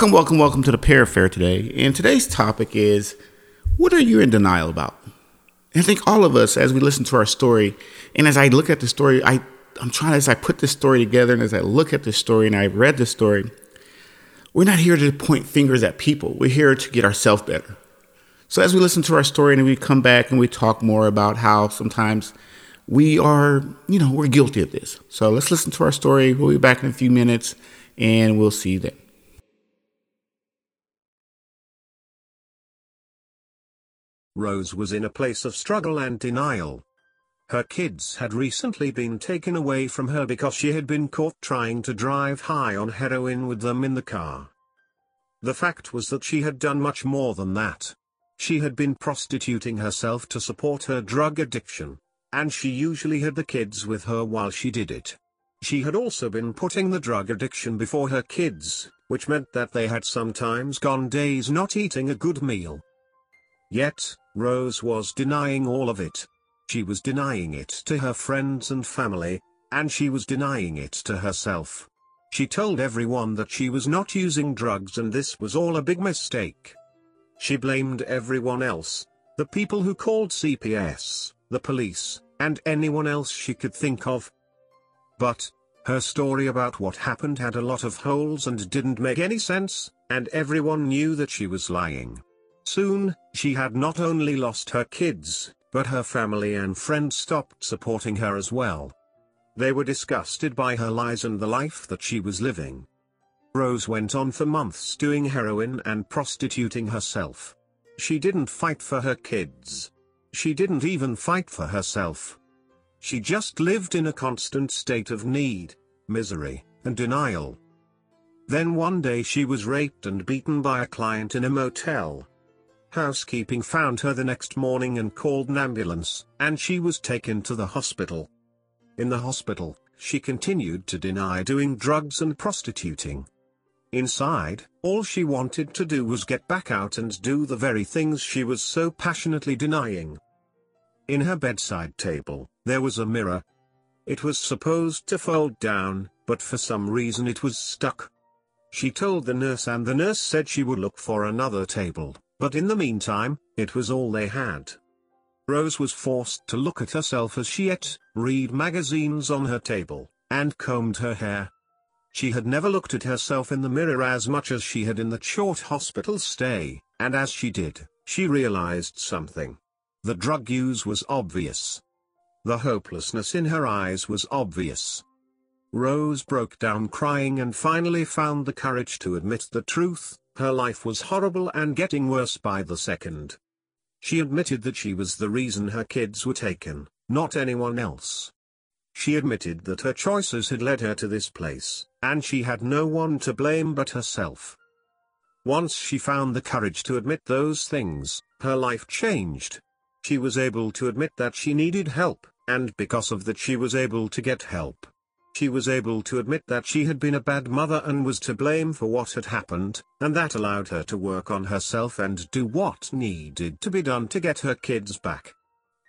Welcome, welcome, welcome to the Pair Fair today. And today's topic is what are you in denial about? And I think all of us, as we listen to our story, and as I look at the story, I, I'm trying as I put this story together and as I look at this story and I read this story, we're not here to point fingers at people. We're here to get ourselves better. So as we listen to our story and we come back and we talk more about how sometimes we are, you know, we're guilty of this. So let's listen to our story. We'll be back in a few minutes and we'll see you then. Rose was in a place of struggle and denial. Her kids had recently been taken away from her because she had been caught trying to drive high on heroin with them in the car. The fact was that she had done much more than that. She had been prostituting herself to support her drug addiction, and she usually had the kids with her while she did it. She had also been putting the drug addiction before her kids, which meant that they had sometimes gone days not eating a good meal. Yet, Rose was denying all of it. She was denying it to her friends and family, and she was denying it to herself. She told everyone that she was not using drugs and this was all a big mistake. She blamed everyone else, the people who called CPS, the police, and anyone else she could think of. But, her story about what happened had a lot of holes and didn't make any sense, and everyone knew that she was lying. Soon, she had not only lost her kids, but her family and friends stopped supporting her as well. They were disgusted by her lies and the life that she was living. Rose went on for months doing heroin and prostituting herself. She didn't fight for her kids. She didn't even fight for herself. She just lived in a constant state of need, misery, and denial. Then one day she was raped and beaten by a client in a motel. Housekeeping found her the next morning and called an ambulance, and she was taken to the hospital. In the hospital, she continued to deny doing drugs and prostituting. Inside, all she wanted to do was get back out and do the very things she was so passionately denying. In her bedside table, there was a mirror. It was supposed to fold down, but for some reason it was stuck. She told the nurse and the nurse said she would look for another table. But in the meantime, it was all they had. Rose was forced to look at herself as she ate, read magazines on her table, and combed her hair. She had never looked at herself in the mirror as much as she had in the short hospital stay, and as she did, she realized something. The drug use was obvious. The hopelessness in her eyes was obvious. Rose broke down crying and finally found the courage to admit the truth, her life was horrible and getting worse by the second. She admitted that she was the reason her kids were taken, not anyone else. She admitted that her choices had led her to this place, and she had no one to blame but herself. Once she found the courage to admit those things, her life changed. She was able to admit that she needed help, and because of that she was able to get help. She was able to admit that she had been a bad mother and was to blame for what had happened, and that allowed her to work on herself and do what needed to be done to get her kids back.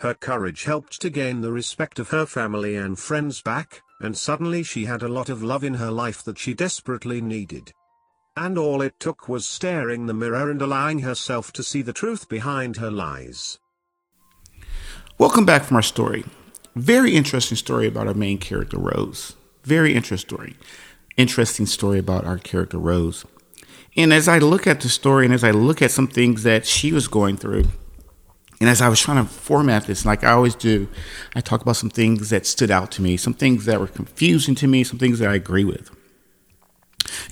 Her courage helped to gain the respect of her family and friends back, and suddenly she had a lot of love in her life that she desperately needed. And all it took was staring the mirror and allowing herself to see the truth behind her lies. Welcome back from our story. Very interesting story about our main character, Rose. Very interesting story. Interesting story about our character, Rose. And as I look at the story and as I look at some things that she was going through, and as I was trying to format this, like I always do, I talk about some things that stood out to me, some things that were confusing to me, some things that I agree with.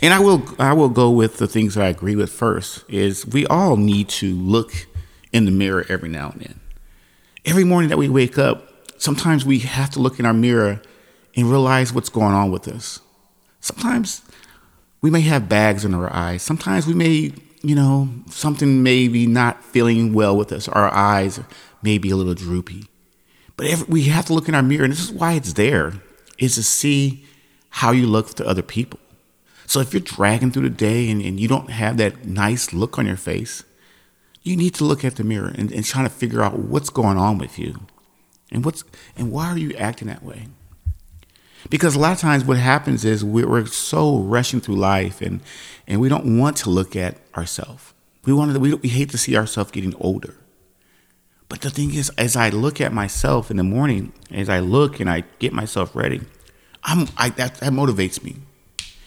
And I will I will go with the things that I agree with first is we all need to look in the mirror every now and then. Every morning that we wake up, sometimes we have to look in our mirror and realize what's going on with us. Sometimes we may have bags in our eyes. Sometimes we may you know, something maybe not feeling well with us. Our eyes may be a little droopy. But every, we have to look in our mirror, and this is why it's there, is to see how you look to other people. So if you're dragging through the day and, and you don't have that nice look on your face, you need to look at the mirror and, and try to figure out what's going on with you. And what's and why are you acting that way? Because a lot of times what happens is we're, so rushing through life and, and we don't want to look at ourselves. We want to, we, we hate to see ourselves getting older. But the thing is, as I look at myself in the morning, as I look and I get myself ready, I'm, I, that, that motivates me.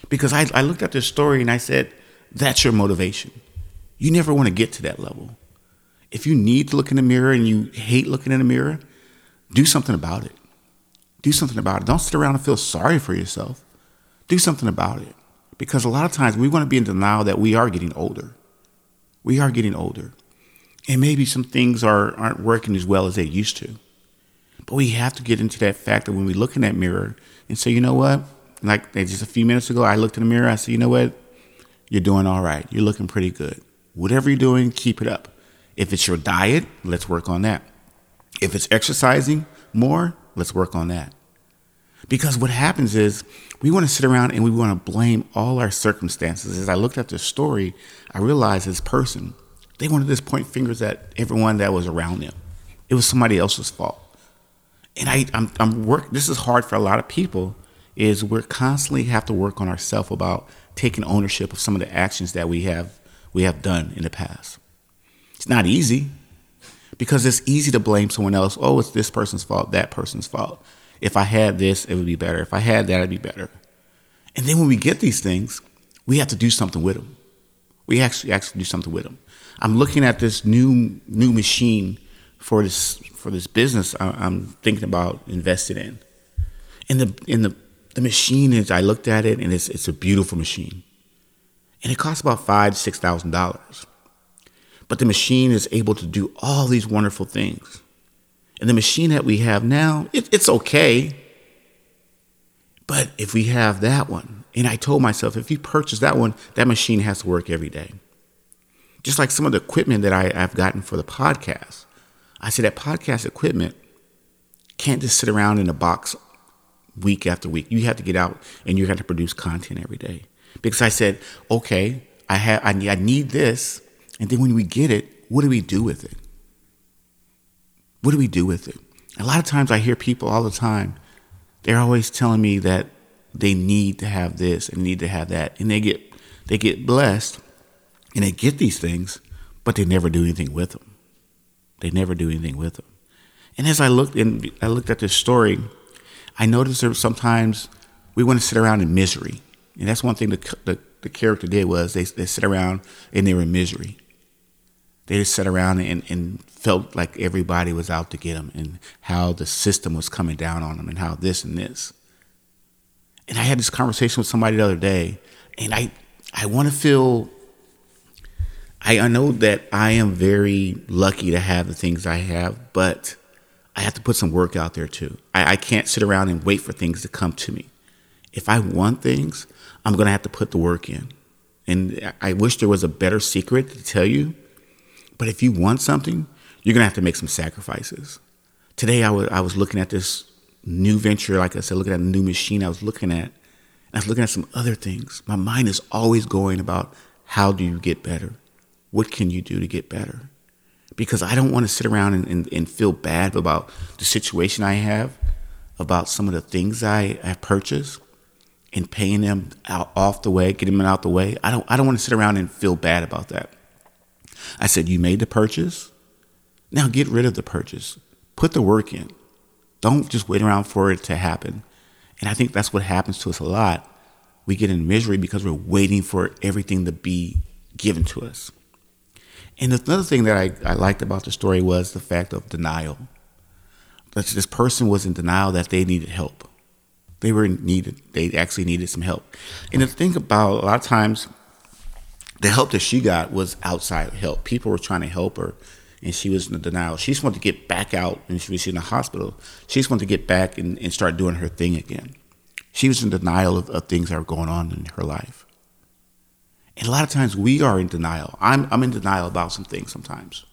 Because I, I looked at this story and I said, that's your motivation. You never want to get to that level. If you need to look in the mirror and you hate looking in the mirror, do something about it. Do something about it. Don't sit around and feel sorry for yourself. Do something about it. Because a lot of times we want to be in denial that we are getting older. We are getting older. And maybe some things are, aren't working as well as they used to. But we have to get into that fact that when we look in that mirror and say, you know what? Like just a few minutes ago, I looked in the mirror. I said, you know what? You're doing all right. You're looking pretty good. Whatever you're doing, keep it up. If it's your diet, let's work on that. If it's exercising more, let's work on that. Because what happens is we want to sit around and we want to blame all our circumstances. As I looked at this story, I realized this person, they wanted to point fingers at everyone that was around them. It was somebody else's fault. And I, I'm, I'm work. This is hard for a lot of people. Is we're constantly have to work on ourselves about taking ownership of some of the actions that we have we have done in the past. It's not easy because it's easy to blame someone else. Oh, it's this person's fault, that person's fault. If I had this, it would be better. If I had that, it'd be better. And then when we get these things, we have to do something with them. We actually actually do something with them. I'm looking at this new new machine for this for this business I'm thinking about investing in. And the in the the machine is I looked at it and it's it's a beautiful machine. And it costs about five, six thousand dollars. But the machine is able to do all these wonderful things. And the machine that we have now, it, it's okay. But if we have that one, and I told myself, if you purchase that one, that machine has to work every day. Just like some of the equipment that I, I've gotten for the podcast. I said that podcast equipment can't just sit around in a box week after week. You have to get out and you have to produce content every day. Because I said, okay, I have I need, I need this, and then when we get it, what do we do with it? What do we do with it? A lot of times I hear people all the time, they're always telling me that they need to have this and need to have that. And they get they get blessed and they get these things, but they never do anything with them. They never do anything with them. And as I looked and I looked at this story, I noticed that sometimes we want to sit around in misery. And that's one thing the, the, the character did was they, they sit around and they were in misery they just sat around and, and felt like everybody was out to get them and how the system was coming down on them and how this and this. And I had this conversation with somebody the other day, and I, I want to feel, I, I know that I am very lucky to have the things I have, but I have to put some work out there too. I, I can't sit around and wait for things to come to me. If I want things, I'm going to have to put the work in. And I wish there was a better secret to tell you but if you want something, you're gonna have to make some sacrifices. Today I was I was looking at this new venture, like I said, looking at a new machine I was looking at. I was looking at some other things. My mind is always going about how do you get better? What can you do to get better? Because I don't want to sit around and, and, and feel bad about the situation I have, about some of the things I, I purchased and paying them out off the way, getting them out the way. I don't I don't want to sit around and feel bad about that. I said, You made the purchase. Now get rid of the purchase. Put the work in. Don't just wait around for it to happen. And I think that's what happens to us a lot. We get in misery because we're waiting for everything to be given to us. And another thing that I, I liked about the story was the fact of denial. That this person was in denial that they needed help. They were needed. They actually needed some help. And the thing about a lot of times the help that she got was outside help. People were trying to help her, and she was in denial. She just wanted to get back out, and she was in the hospital. She just wanted to get back and, and start doing her thing again. She was in denial of, of things that were going on in her life. And a lot of times we are in denial. I'm, I'm in denial about some things sometimes.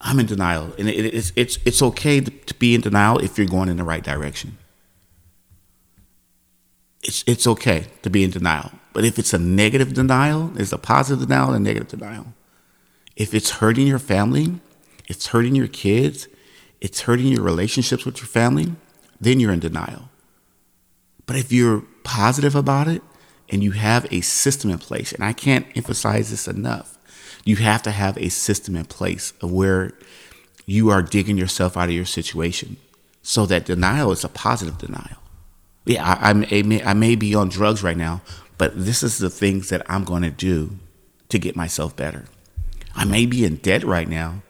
I'm in denial. And it, it's, it's, it's okay to, to be in denial if you're going in the right direction. It's, it's okay to be in denial. But if it's a negative denial, there's a positive denial and a negative denial. If it's hurting your family, it's hurting your kids, it's hurting your relationships with your family, then you're in denial. But if you're positive about it and you have a system in place, and I can't emphasize this enough, you have to have a system in place of where you are digging yourself out of your situation. So that denial is a positive denial. Yeah, I, I, may, I may be on drugs right now, but this is the things that I'm going to do to get myself better. I may be in debt right now,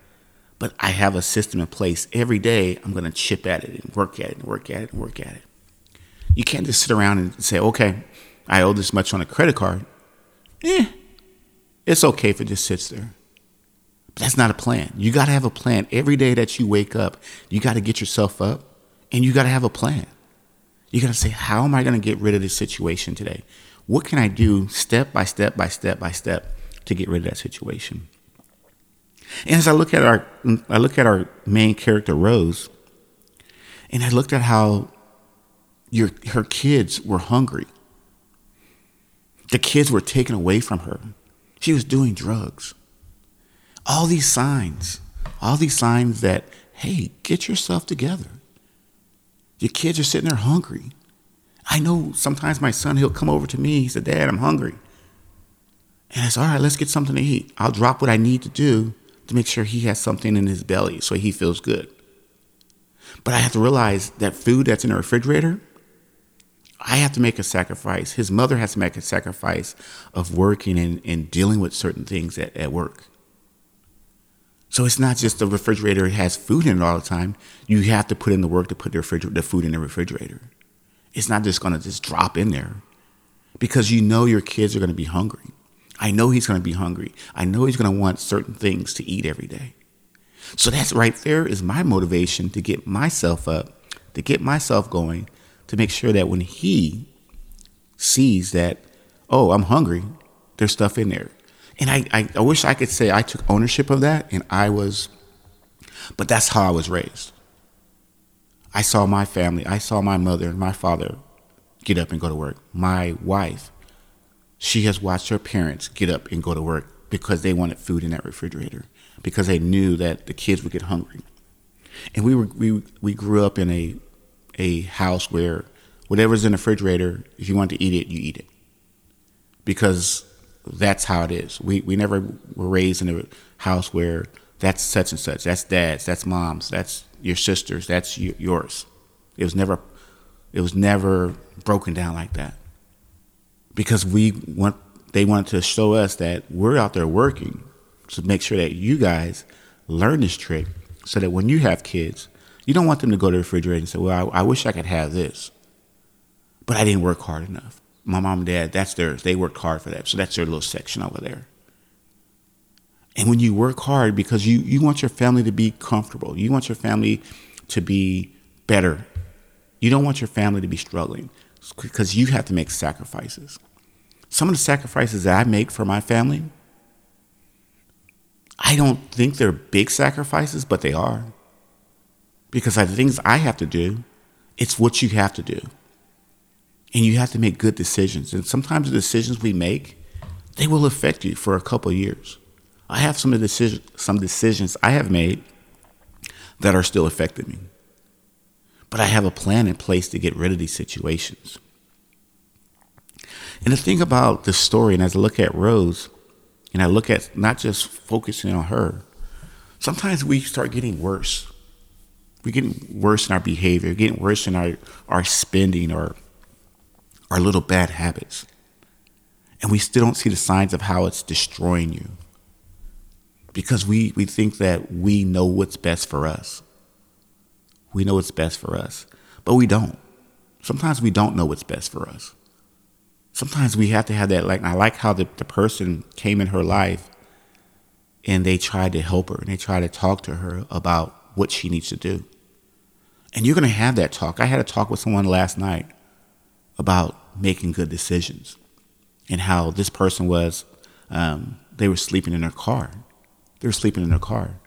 but I have a system in place. Every day, I'm going to chip at it and work at it and work at it and work at it. You can't just sit around and say, okay, I owe this much on a credit card. Eh, it's okay if it just sits there. But that's not a plan. You got to have a plan. Every day that you wake up, you got to get yourself up and you got to have a plan. You got to say, how am I going to get rid of this situation today? What can I do step by step by step by step to get rid of that situation? And as I look at our, I look at our main character Rose, and I looked at how your her kids were hungry. The kids were taken away from her. She was doing drugs. All these signs, all these signs that, hey, get yourself together. Your kids are sitting there hungry. I know sometimes my son, he'll come over to me. He said, Dad, I'm hungry. And I said, All right, let's get something to eat. I'll drop what I need to do to make sure he has something in his belly so he feels good. But I have to realize that food that's in the refrigerator, I have to make a sacrifice. His mother has to make a sacrifice of working and, and dealing with certain things at, at work. So it's not just the refrigerator has food in it all the time. You have to put in the work to put the, the food in the refrigerator. It's not just going to just drop in there because you know your kids are going to be hungry. I know he's going to be hungry. I know he's going to want certain things to eat every day. So that's right there is my motivation to get myself up, to get myself going, to make sure that when he sees that, oh, I'm hungry, there's stuff in there. And I, I, I wish I could say I took ownership of that and I was, but that's how I was raised. I saw my family, I saw my mother and my father get up and go to work. My wife she has watched her parents get up and go to work because they wanted food in that refrigerator because they knew that the kids would get hungry. And we were we we grew up in a a house where whatever's in the refrigerator, if you want to eat it, you eat it. Because that's how it is. We we never were raised in a house where that's such and such. That's dad's. That's mom's. That's your sister's. That's yours. It was never it was never broken down like that because we want they wanted to show us that we're out there working to make sure that you guys learn this trick so that when you have kids, you don't want them to go to the refrigerator and say, Well, I, I wish I could have this. But I didn't work hard enough. My mom and dad, that's theirs. They worked hard for that. So that's their little section over there. And when you work hard because you, you want your family to be comfortable, you want your family to be better. You don't want your family to be struggling because you have to make sacrifices. Some of the sacrifices that I make for my family, I don't think they're big sacrifices, but they are. Because the things I have to do, it's what you have to do. And you have to make good decisions. And sometimes the decisions we make, they will affect you for a couple years. I have some decisions, some decisions I have made that are still affecting me. But I have a plan in place to get rid of these situations. And the thing about this story, and as I look at Rose, and I look at not just focusing on her, sometimes we start getting worse. We're getting worse in our behavior, getting worse in our, our spending or our little bad habits. And we still don't see the signs of how it's destroying you. Because we, we think that we know what's best for us. We know what's best for us, but we don't. Sometimes we don't know what's best for us sometimes we have to have that like I like how the, the person came in her life and they tried to help her and they tried to talk to her about what she needs to do. And you're gonna have that talk. I had a talk with someone last night about making good decisions. and how this person was, um, they were sleeping in their car. They were sleeping in their car.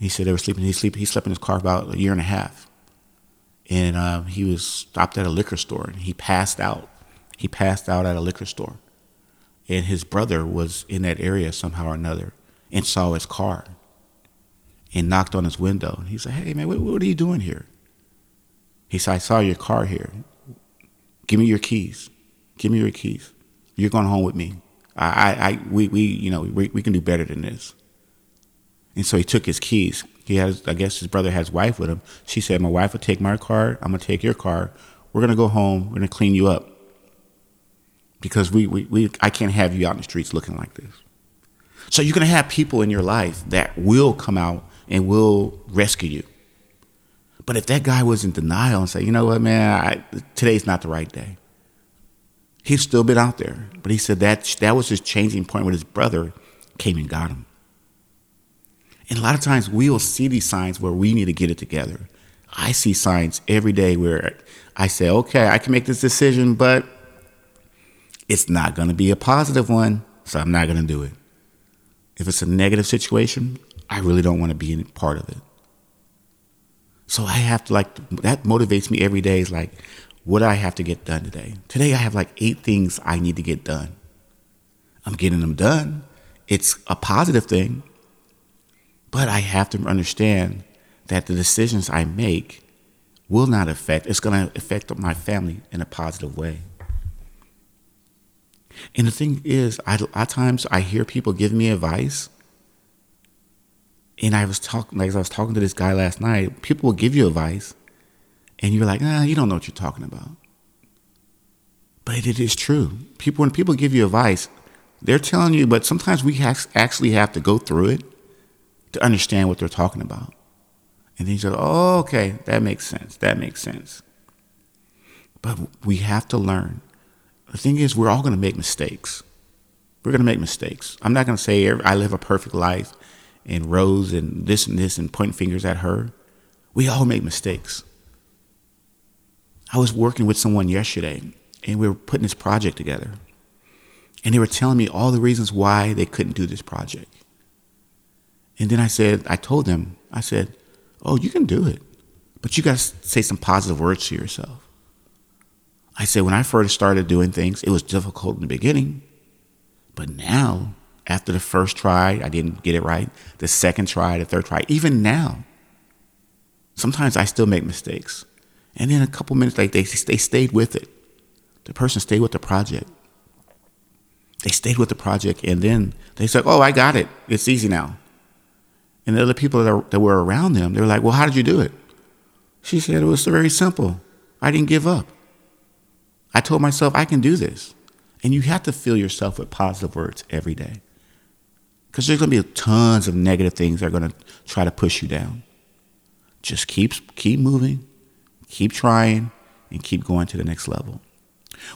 He said they were sleeping. He sleep. He slept in his car about a year and a half, and uh, he was stopped at a liquor store and he passed out. He passed out at a liquor store, and his brother was in that area somehow or another and saw his car and knocked on his window. And he said, "Hey man, what, what are you doing here?" He said, "I saw your car here. Give me your keys. Give me your keys. You're going home with me. I, I, I we, we, you know, we, we can do better than this." And so he took his keys. He has, I guess his brother has wife with him. She said, My wife will take my car. I'm going to take your car. We're going to go home. We're going to clean you up. Because we, we, we, I can't have you out in the streets looking like this. So you're going to have people in your life that will come out and will rescue you. But if that guy was in denial and say, you know what, man, I, today's not the right day, he's still been out there. But he said that that was his changing point when his brother came and got him. And a lot of times we will see these signs where we need to get it together. I see signs every day where I say, okay, I can make this decision, but it's not going to be a positive one, so I'm not going to do it. If it's a negative situation, I really don't want to be part of it. So I have to like that motivates me every day. Is like, what do I have to get done today? Today I have like eight things I need to get done. I'm getting them done. It's a positive thing. But I have to understand that the decisions I make will not affect, it's going to affect my family in a positive way. And the thing is, I, a lot of times I hear people give me advice. And I was talking, like I was talking to this guy last night, people will give you advice, and you're like, ah, you don't know what you're talking about. But it is true. People, when people give you advice, they're telling you, but sometimes we actually have to go through it to understand what they're talking about. And then you say, oh, okay, that makes sense. That makes sense. But we have to learn. The thing is, we're all going to make mistakes. We're going to make mistakes. I'm not going to say I live a perfect life and Rose and this and this and point fingers at her. We all make mistakes. I was working with someone yesterday and we were putting this project together. And they were telling me all the reasons why they couldn't do this project. And then I said, I told them, I said, oh, you can do it, but you got to say some positive words to yourself. I said, when I first started doing things, it was difficult in the beginning, but now, after the first try, I didn't get it right. The second try, the third try, even now, sometimes I still make mistakes. And then a couple minutes later, they, they stayed with it. The person stayed with the project. They stayed with the project, and then they said, oh, I got it. It's easy now. And the other people that, that were around them, they were like, Well, how did you do it? She said, It was very simple. I didn't give up. I told myself, I can do this. And you have to fill yourself with positive words every day. Because there's going to be tons of negative things that are going to try to push you down. Just keep, keep moving, keep trying, and keep going to the next level.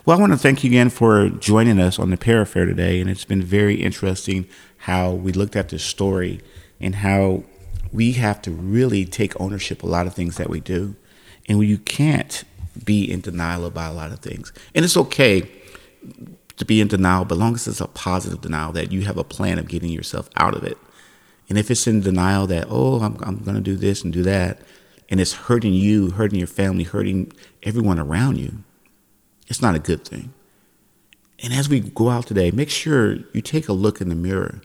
Well, I want to thank you again for joining us on the Para Fair today. And it's been very interesting how we looked at this story and how we have to really take ownership a lot of things that we do. And you can't be in denial about a lot of things. And it's okay to be in denial, but long as it's a positive denial that you have a plan of getting yourself out of it. And if it's in denial that, oh, I'm, I'm going to do this and do that, and it's hurting you, hurting your family, hurting everyone around you, it's not a good thing. And as we go out today, make sure you take a look in the mirror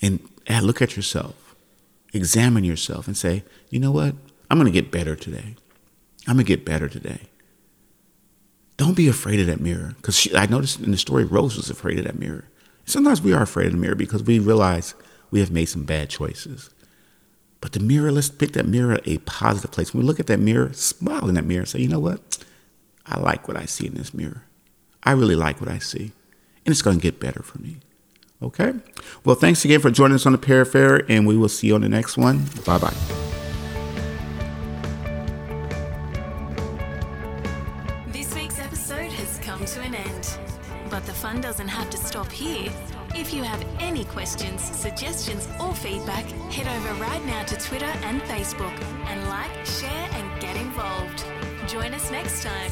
and Eh, look at yourself, examine yourself, and say, you know what? I'm going to get better today. I'm going to get better today. Don't be afraid of that mirror. Because I noticed in the story, Rose was afraid of that mirror. Sometimes we are afraid of the mirror because we realize we have made some bad choices. But the mirror, let's pick that mirror a positive place. When we look at that mirror, smile in that mirror and say, you know what? I like what I see in this mirror. I really like what I see. And it's going to get better for me. Okay? Well, thanks again for joining us on the Para Fair, and we will see you on the next one. Bye bye. This week's episode has come to an end. But the fun doesn't have to stop here. If you have any questions, suggestions, or feedback, head over right now to Twitter and Facebook and like, share, and get involved. Join us next time.